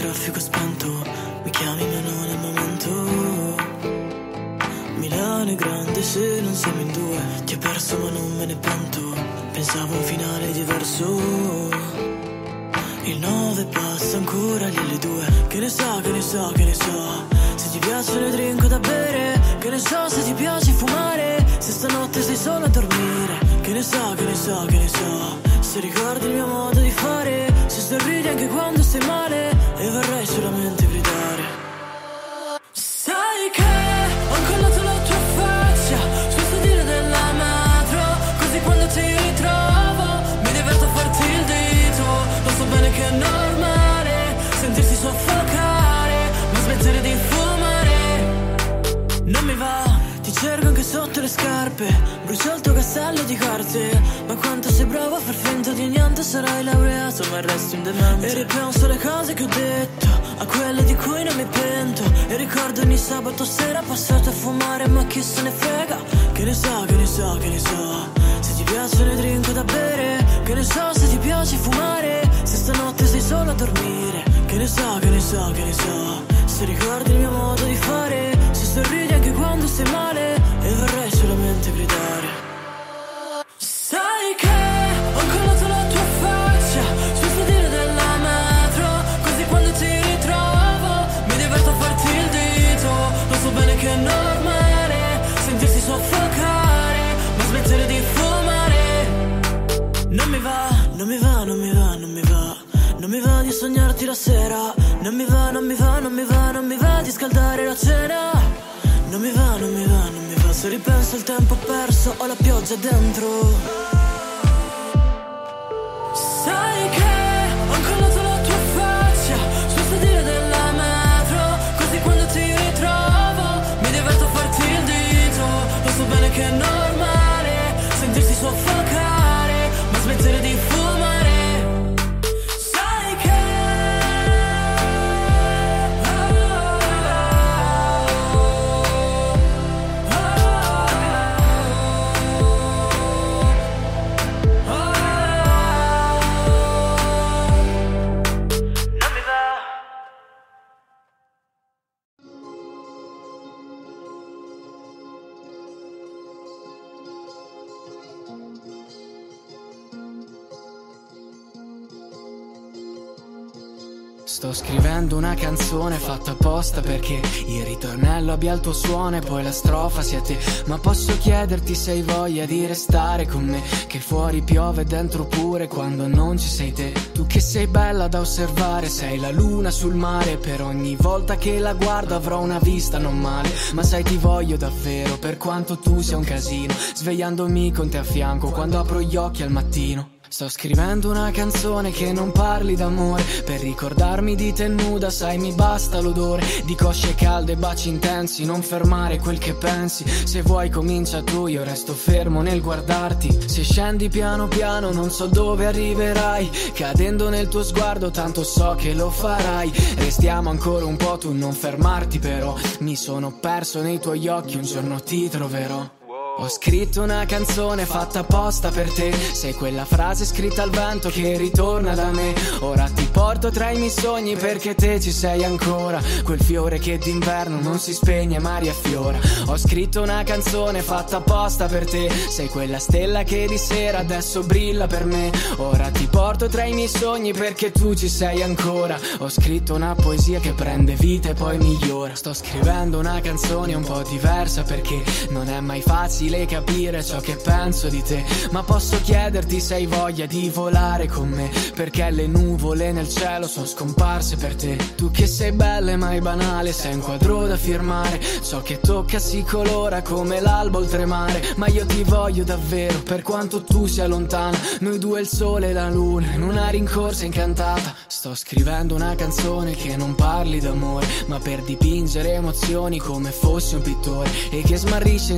traffico spento, mi chiami ma non è il momento. Milano è grande se non siamo in due, ti ho perso ma non me ne pento, pensavo un finale diverso. Il 9 passa ancora lì alle 2 Che ne so, che ne so, che ne so Se ti piacciono i drink da bere Che ne so se ti piace fumare Se stanotte sei solo a dormire Che ne so, che ne so, che ne so Se ricordi il mio scarpe Brucio il tuo castello di carte. Ma quanto sei bravo a far finta di niente Sarai laureato ma resti un demente E ripenso alle cose che ho detto A quelle di cui non mi pento. E ricordo ogni sabato sera passato a fumare Ma chi se ne frega? Che ne so, che ne so, che ne so. Se ti piacciono i drink da bere Che ne so se ti piace fumare. Se stanotte sei solo a dormire Che ne so, che ne so, che ne so. Se ricordi il mio modo di fare Se sorridi stai male E vorrei solamente gridare. Sai che ho incollato la tua faccia sul sedile della metro Così quando ti ritrovo mi diverto a farti il dito. Lo so bene che è normale sentirsi soffocare Ma smettere di fumare. Non mi va, non mi va, non mi va, non mi va. Non mi va di sognarti la sera. Non mi va, non mi va, non mi va, non mi va di scaldare la cena Non mi va, non mi va, non mi va. Se ripenso al tempo perso ho la pioggia dentro. Sai che Sto scrivendo una canzone fatta apposta perché il ritornello abbia il tuo suono e poi la strofa sia te. Ma posso chiederti se hai voglia di restare con me? Che fuori piove dentro pure quando non ci sei te. Tu che sei bella da osservare, sei la luna sul mare. Per ogni volta che la guardo avrò una vista non male. Ma sai ti voglio davvero, per quanto tu sia un casino. Svegliandomi con te a fianco quando apro gli occhi al mattino. Sto scrivendo una canzone che non parli d'amore. Per ricordarmi di te nuda sai mi basta l'odore. Di cosce calde e baci intensi Non fermare quel che pensi. Se vuoi comincia tu io resto fermo nel guardarti. Se scendi piano piano non so dove arriverai. Cadendo nel tuo sguardo tanto so che lo farai. Restiamo ancora un po' tu non fermarti però. Mi sono perso nei tuoi occhi un giorno ti troverò ho scritto una canzone fatta apposta per te. Sei quella frase scritta al vento che ritorna da me. Ora ti porto tra i miei sogni perché te ci sei ancora. Quel fiore che d'inverno non si spegne ma riaffiora Ho scritto una canzone fatta apposta per te. Sei quella stella che di sera adesso brilla per me. Ora ti porto tra i miei sogni perché tu ci sei ancora. Ho scritto una poesia che prende vita e poi migliora. Sto scrivendo una canzone un po' diversa perché non è mai facile capire ciò che penso di te Ma posso chiederti se hai voglia di volare con me Perché le nuvole nel cielo sono scomparse per te. Tu che sei bella e mai banale sei un quadro da firmare Ciò che tocca si colora come l'alba oltremare Ma io ti voglio davvero per quanto tu sia lontana Noi due il sole e la luna in una rincorsa incantata. Sto scrivendo una canzone che non parli d'amore Ma per dipingere emozioni come fossi un pittore E che smarrisce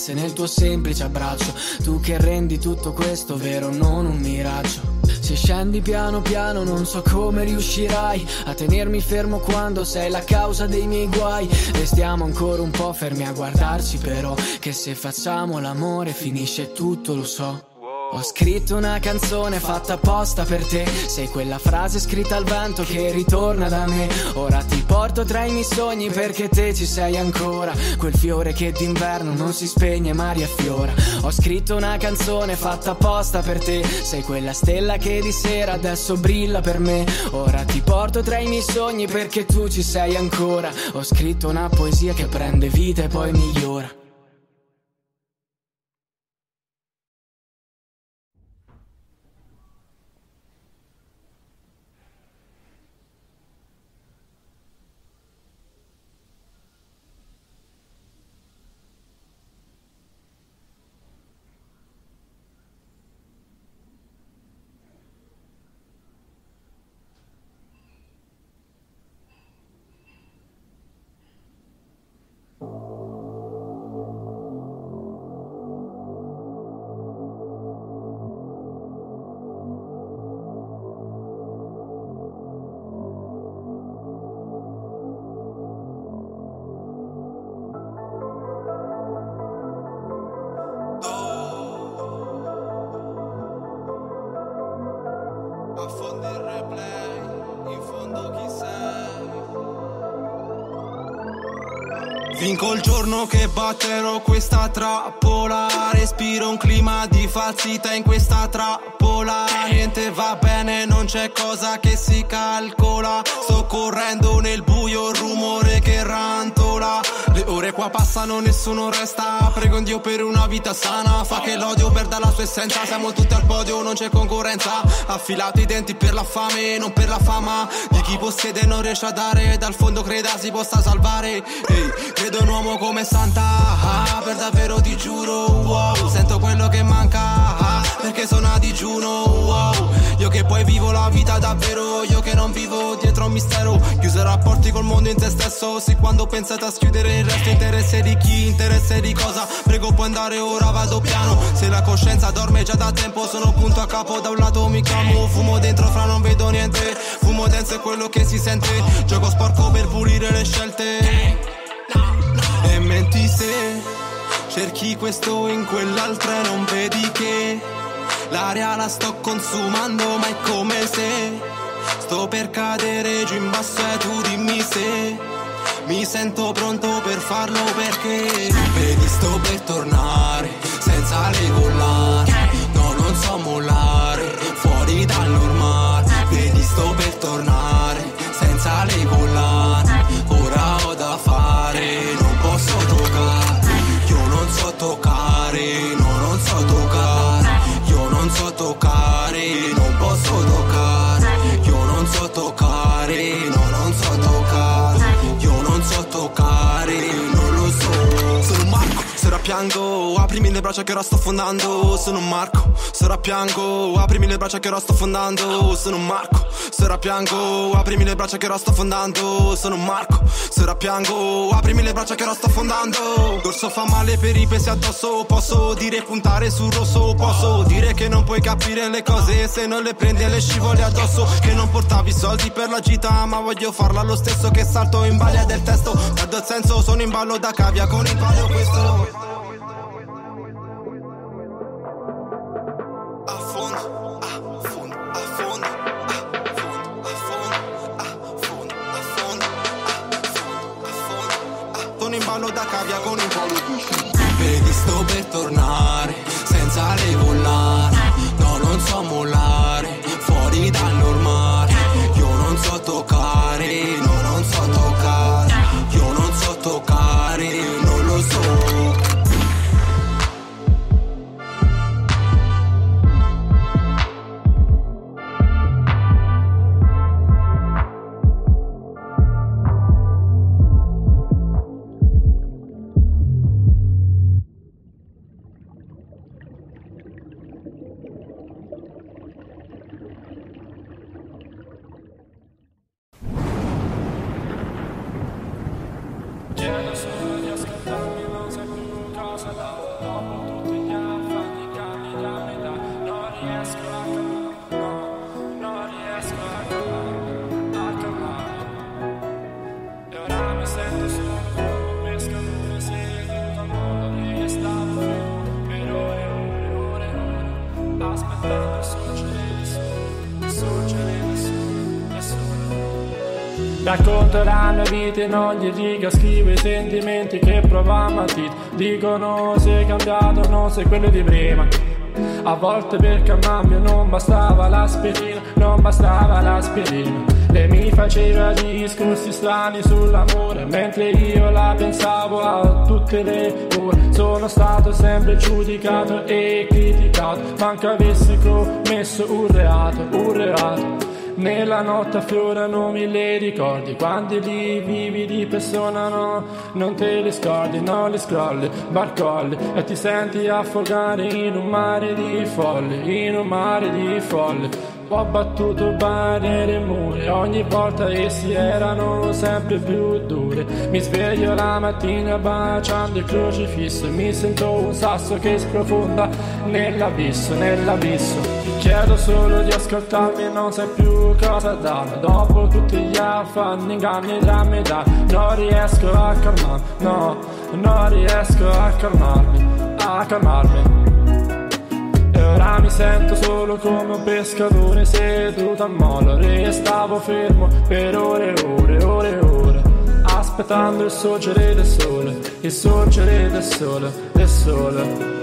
insicurezze nel tuo semplice abbraccio Tu che rendi tutto questo vero non un miraggio se scendi piano piano non so come riuscirai a tenermi fermo quando sei la causa dei miei guai. Restiamo ancora un po' fermi a guardarci però che se facciamo l'amore finisce tutto lo so. Ho scritto una canzone fatta apposta per te. Sei quella frase scritta al vento che ritorna da me. Ora ti porto tra i miei sogni perché te ci sei ancora. Quel fiore che d'inverno non si spegne ma riaffiora. Ho scritto una canzone fatta apposta per te. Sei quella stella che di sera adesso brilla per me. Ora ti porto tra i miei sogni perché tu ci sei ancora. Ho scritto una poesia che prende vita e poi migliora Vinco il giorno che batterò questa trappola. Respiro un clima di falsità in questa trappola. Niente va bene, non c'è cosa che si calcola. Sto correndo nel buio, qua passano, nessuno resta. Prego in Dio per una vita sana. Fa che l'odio perda la sua essenza. Siamo tutti al podio, non c'è concorrenza. Affilato i denti per la fame, non per la fama. Di chi possiede non riesce a dare Dal fondo creda si possa salvare. Ehi, vedo un uomo come Santa. Ah, Per davvero ti giuro, wow. Sento quello che manca ah, Perché sono a digiuno, wow. Io che poi vivo la vita davvero Io che non vivo dietro un mistero. Chiuso rapporti col mondo in te stesso Sì, quando pensate a schiudere il resto Interesse di chi, interesse di cosa? Prego puoi andare ora, vado piano. Se la coscienza dorme già da tempo Sono punto a capo, da un lato mi camo Fumo dentro, fra non vedo niente. Fumo denso è quello che si sente. Gioco sporco per pulire le scelte. E menti se cerchi questo in quell'altra e non vedi che l'aria la sto consumando ma è come se sto per cadere giù in basso e tu dimmi se mi sento pronto per farlo perché vedi sto per tornare senza regolare. No non so mollare fuori dal normale. Vedi sto per tornare piango aprimi le braccia che ora sto affondando sono un Marco se piango aprimi le braccia che ora sto affondando sono un Marco se piango aprimi le braccia che ora sto affondando sono un Marco se piango aprimi le braccia che ora sto affondando dorso fa male per i pesi addosso. Posso dire puntare sul rosso posso dire che non puoi capire le cose. Se non le prendi e le scivoli addosso che non portavi soldi per la gita ma voglio farla lo stesso che salto in balia del testo. Perdo il senso sono in ballo da cavia con il palio questo Sono in ballo da cavia con un po' Vedi sto per tornare, senza regolare, no non so mollare, fuori dal normale, io non so toccare, Mia vita in ogni riga, scrive i sentimenti che provavo a te. Dicono sei cambiato, non sei quello di prima. A volte per calmarmi non bastava l'aspirina, non bastava l'aspirina. Lei mi faceva discorsi strani sull'amore, mentre io la pensavo a tutte le ore. Sono stato sempre giudicato e criticato, manca avessi commesso un reato, un reato. Nella notte affiorano mille ricordi, quando li vivi di persona no, non te li scordi, non li scrolli, barcolli e ti senti affogare in un mare di folli, in un mare di folli. Ho battuto barriere e muri, ogni volta essi erano sempre più duri. Mi sveglio la mattina baciando il crocifisso mi sento un sasso che sprofonda nell'abisso, nell'abisso. Chiedo solo di ascoltarmi non sai più cosa dare Dopo tutti gli affanni, inganni, drammi da Non riesco a calmarmi, no Non riesco a calmarmi, a calmarmi e ora mi sento solo come un pescatore seduto a molo Restavo fermo per ore e ore, ore e ore Aspettando il sorgere del sole, il sorgere del sole, del sole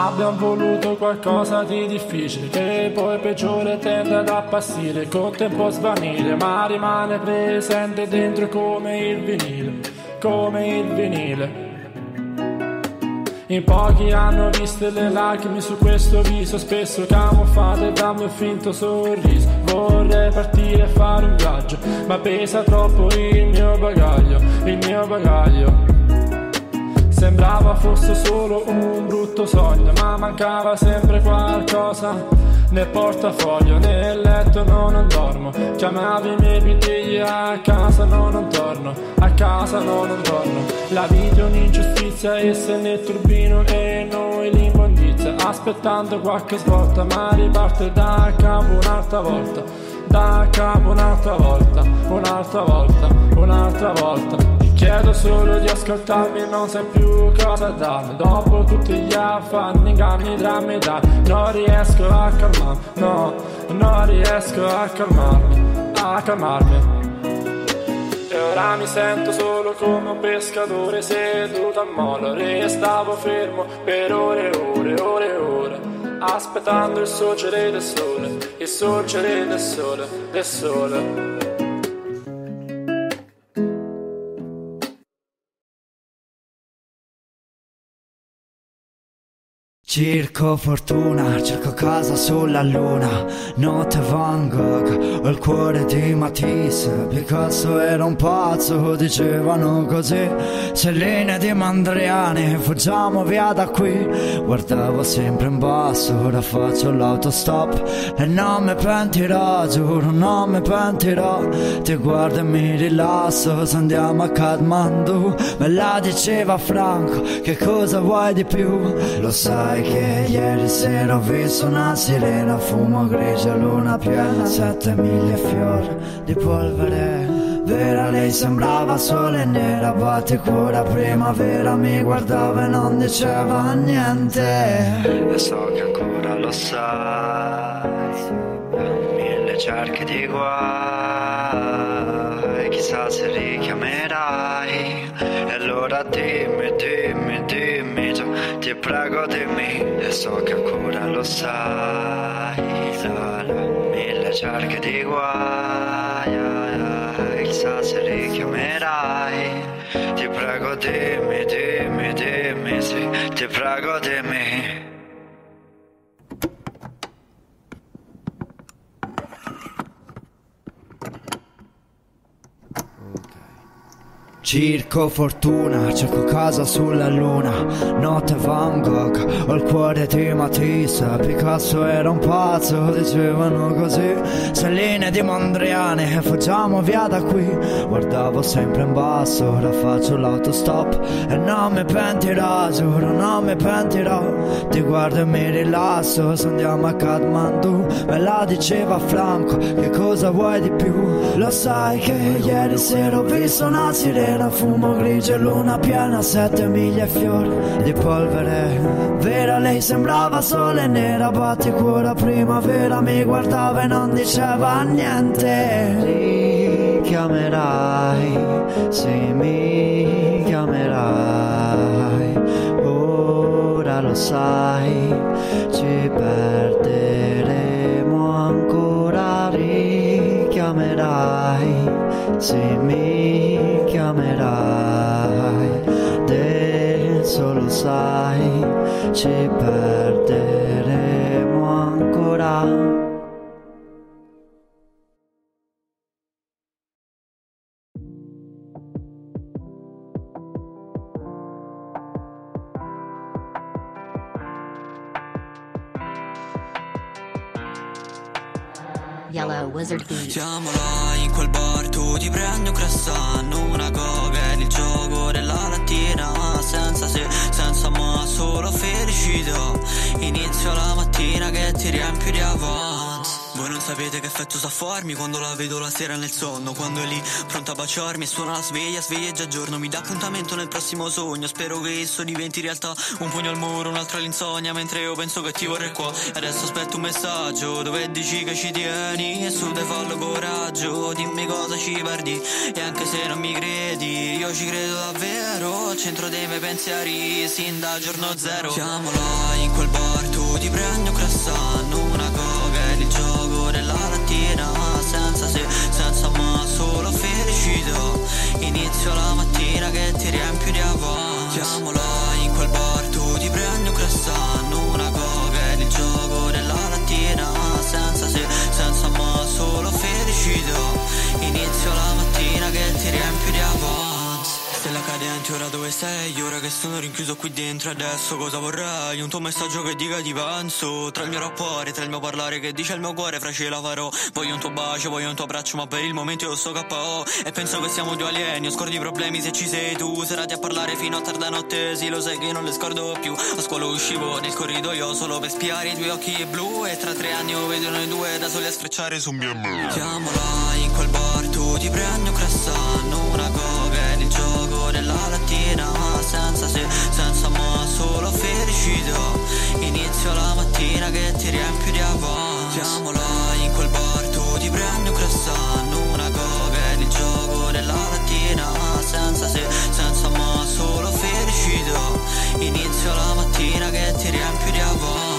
Abbiamo voluto qualcosa di difficile che poi peggiore tende ad appassire, con tempo svanire, ma rimane presente dentro come il vinile, come il vinile. In pochi hanno visto le lacrime su questo viso, spesso camuffate da mio finto sorriso. Vorrei partire e fare un viaggio, ma pesa troppo il mio bagaglio, il mio bagaglio. Sembrava fosse solo un brutto sogno, ma mancava sempre qualcosa. Nel portafoglio, nel letto no, non dormo. Chiamavi i miei bitigli a casa, no, non torno. A casa, no, non torno. La vita è un'ingiustizia e se ne turbino e noi l'immondizia. Aspettando qualche svolta, ma riparte da capo un'altra volta. Da capo un'altra volta, un'altra volta, un'altra volta. Chiedo solo di ascoltarmi, non sai più cosa darmi Dopo tutti gli affanni, inganni, drammi, dai. Non riesco a calmarmi, no Non riesco a calmarmi, a calmarmi. E ora mi sento solo come un pescatore seduto a molo. Restavo fermo per ore e ore, ore e ore Aspettando il sorgere del sole, il sorgere del sole, del sole Cerco fortuna, cerco casa sulla luna. Notte Van Gogh, ho il cuore di Matisse. Picasso era un pazzo, dicevano così. Selline di Mandriani, fuggiamo via da qui. Guardavo sempre in basso, ora faccio l'autostop. E non mi pentirò, giuro, non mi pentirò. Ti guardo e mi rilasso, se andiamo a Kathmandu. Me la diceva Franco, che cosa vuoi di più? Lo sai sai che ieri sera ho visto una sirena Fumo grigia, luna piena Sette miglia fiori di polvere. Vera lei sembrava sole nera Batti cura primavera Mi guardava e non diceva niente. E so che ancora lo sai Mille cerchi di guai Chissà se richiamerai. E allora dimmi, prego dimmi e so che ancora lo sai Tra mille cerche di guai Chissà se richiamerai Ti prego dimmi, dimmi, dimmi Sì, ti prego dimmi Circo fortuna, cerco casa sulla luna. Notte Van Gogh, ho il cuore di Matisse. Picasso era un pazzo, dicevano così. Selline di Mondriani, fuggiamo via da qui. Guardavo sempre in basso, ora faccio l'autostop. E non mi pentirò, giuro, non mi pentirò. Ti guardo e mi rilasso, se andiamo a Kathmandu. Me la diceva Franco, che cosa vuoi di più? Lo sai che ieri sera ho visto una sirena nera, fumo grigio e luna piena, sette miglia e fiori di polvere. Vera lei sembrava sole nera, batti cuore primavera, mi guardava e non diceva niente. Richiamerai, sì mi chiamerai, ora lo sai, ci perderemo ancora, richiamerai, sì mi sai, ci Yellow Wizard Beat. Siamo là in quel bar, tu ti prendi un croissant, una coca ed il gioco della lattina Senza se, senza ma, solo felicità Inizio la mattina che ti riempio di avance Voi non sapete che effetto sa farmi quando la vedo la sera nel sonno Quando è lì pronta a baciarmi e suona la sveglia, sveglia già giorno Mi dà appuntamento nel prossimo sogno, spero che esso diventi realtà Un pugno al muro, un altro all'insonnia Mentre io penso che ti vorrei qua adesso aspetto un messaggio dove dici che ci tieni E su te fallo coraggio, dimmi cosa ci perdi E anche se non mi credi, io ci credo davvero Al centro dei miei pensieri, sin dal giorno zero. Siamo là in quel bar, tu ti prendi un croissant dove sei? Ora che sono rinchiuso qui dentro adesso cosa vorrei? Un tuo messaggio che dica ti penso Tra il mio rapporto, tra il mio parlare che dice il mio cuore Fra ce la farò. Voglio un tuo bacio, voglio un tuo abbraccio Ma per il momento io sto KO E penso che siamo due alieni Ho scordi i problemi se ci sei tu. Serati a parlare fino a tarda notte Sì lo sai che non le scordo più. A scuola uscivo nel corridoio Solo per spiare i tuoi occhi blu. E tra tre anni io vedo noi due Da soli a sfrecciare su mio Siamo là in quel bar Tu ti prendi un croissant Una il gioco della lattina Senza se, senza ma, solo felicità Inizio la mattina che ti riempio di avanti Siamo là in quel bar, tu ti prendi un croissant Una coca ed il gioco della lattina Senza se, senza ma, solo felicità Inizio la mattina che ti riempio di avanti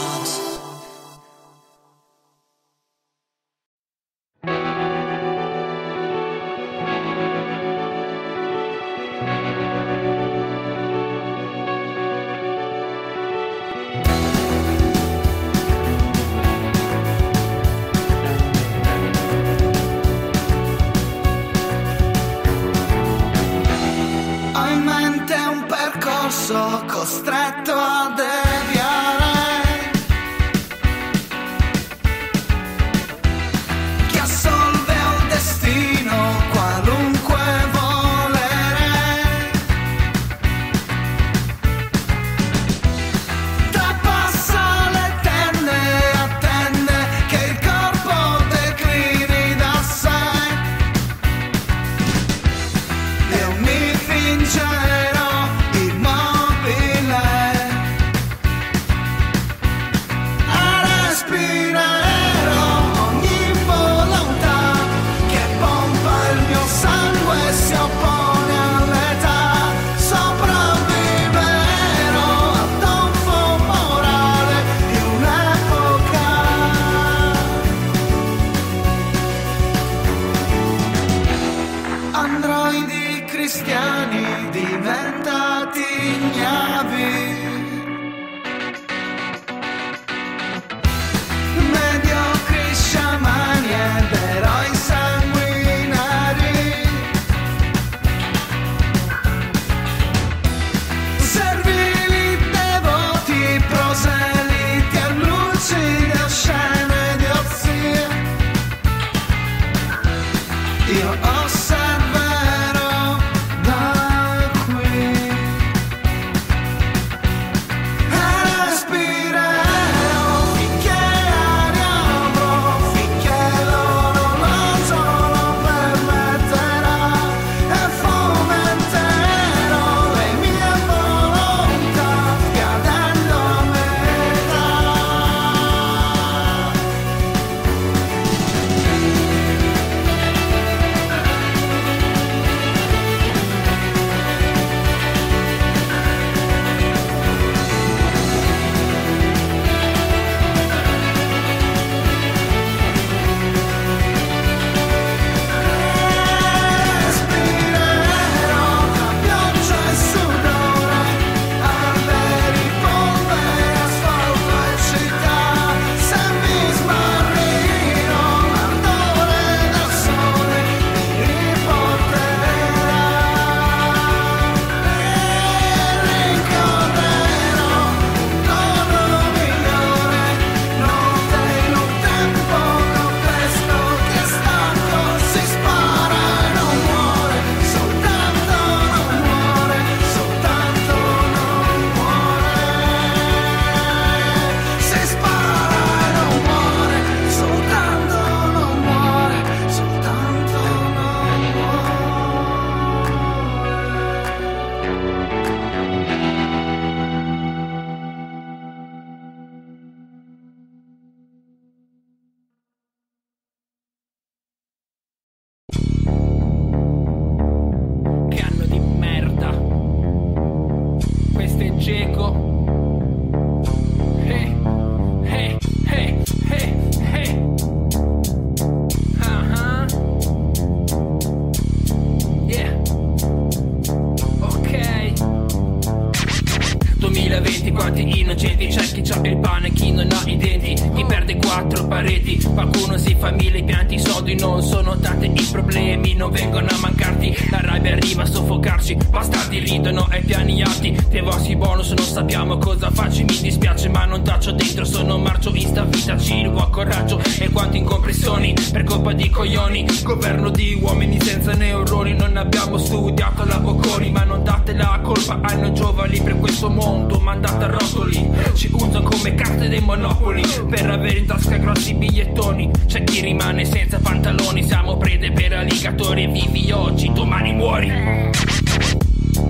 tanti i problemi Non vengono a mancarti. La rabbia arriva a soffocarci. Bastardi ridono ai piani alti. Dei vostri bonus non sappiamo cosa farci Mi dispiace ma non taccio dentro. Sono marcio in sta vita. Circo a coraggio e quanto incompressioni Per colpa di coglioni. Governo di uomini senza neuroni Non abbiamo studiato la Bocconi Ma non date la colpa ai non giovani Per questo mondo mandate a rotoli. Ci usano come carte dei monopoli Per avere in tasca grossi bigliettoni. C'è chi rimane senza pantaloni Siamo prede per alligatori Vivi oggi, domani muori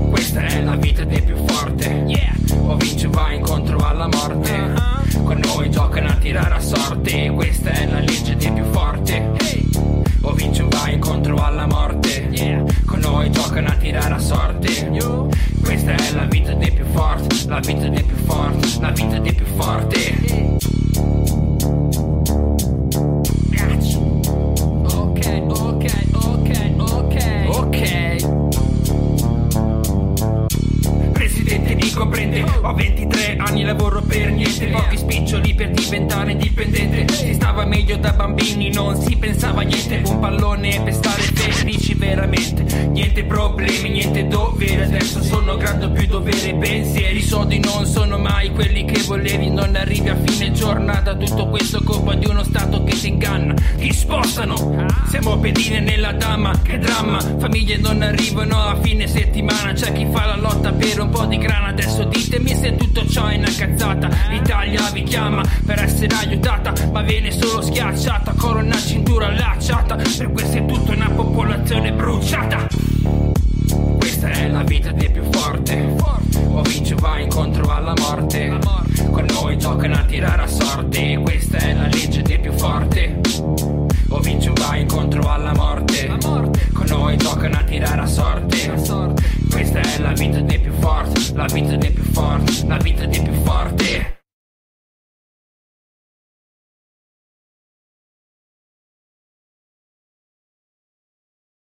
questa è la vita dei più forte yeah. O vince o vai incontro alla morte uh-huh. Con noi giocano a tirare a sorte Questa è la legge dei più forte hey. O vince o vai incontro alla morte yeah. Con noi giocano a tirare a sorte Yo. Questa è la vita dei più forti La vita dei più forti La vita dei più pedine nella dama Che dramma. Famiglie non arrivano a fine settimana. C'è chi fa la lotta per un po' di grana. Adesso ditemi se tutto ciò è una cazzata. L'Italia vi chiama per essere aiutata Ma viene solo schiacciata. Corona cintura allacciata. Per questo è tutta una popolazione bruciata. Questa è la vita dei più forte. O vince o vai incontro alla morte. Con noi giocano a tirare a sorte. Questa è la legge dei più forte O vince o vai incontro alla morte. Con noi giocano a tirare a sorte. Questa è la vita dei più forti La vita dei più forti La vita dei più forti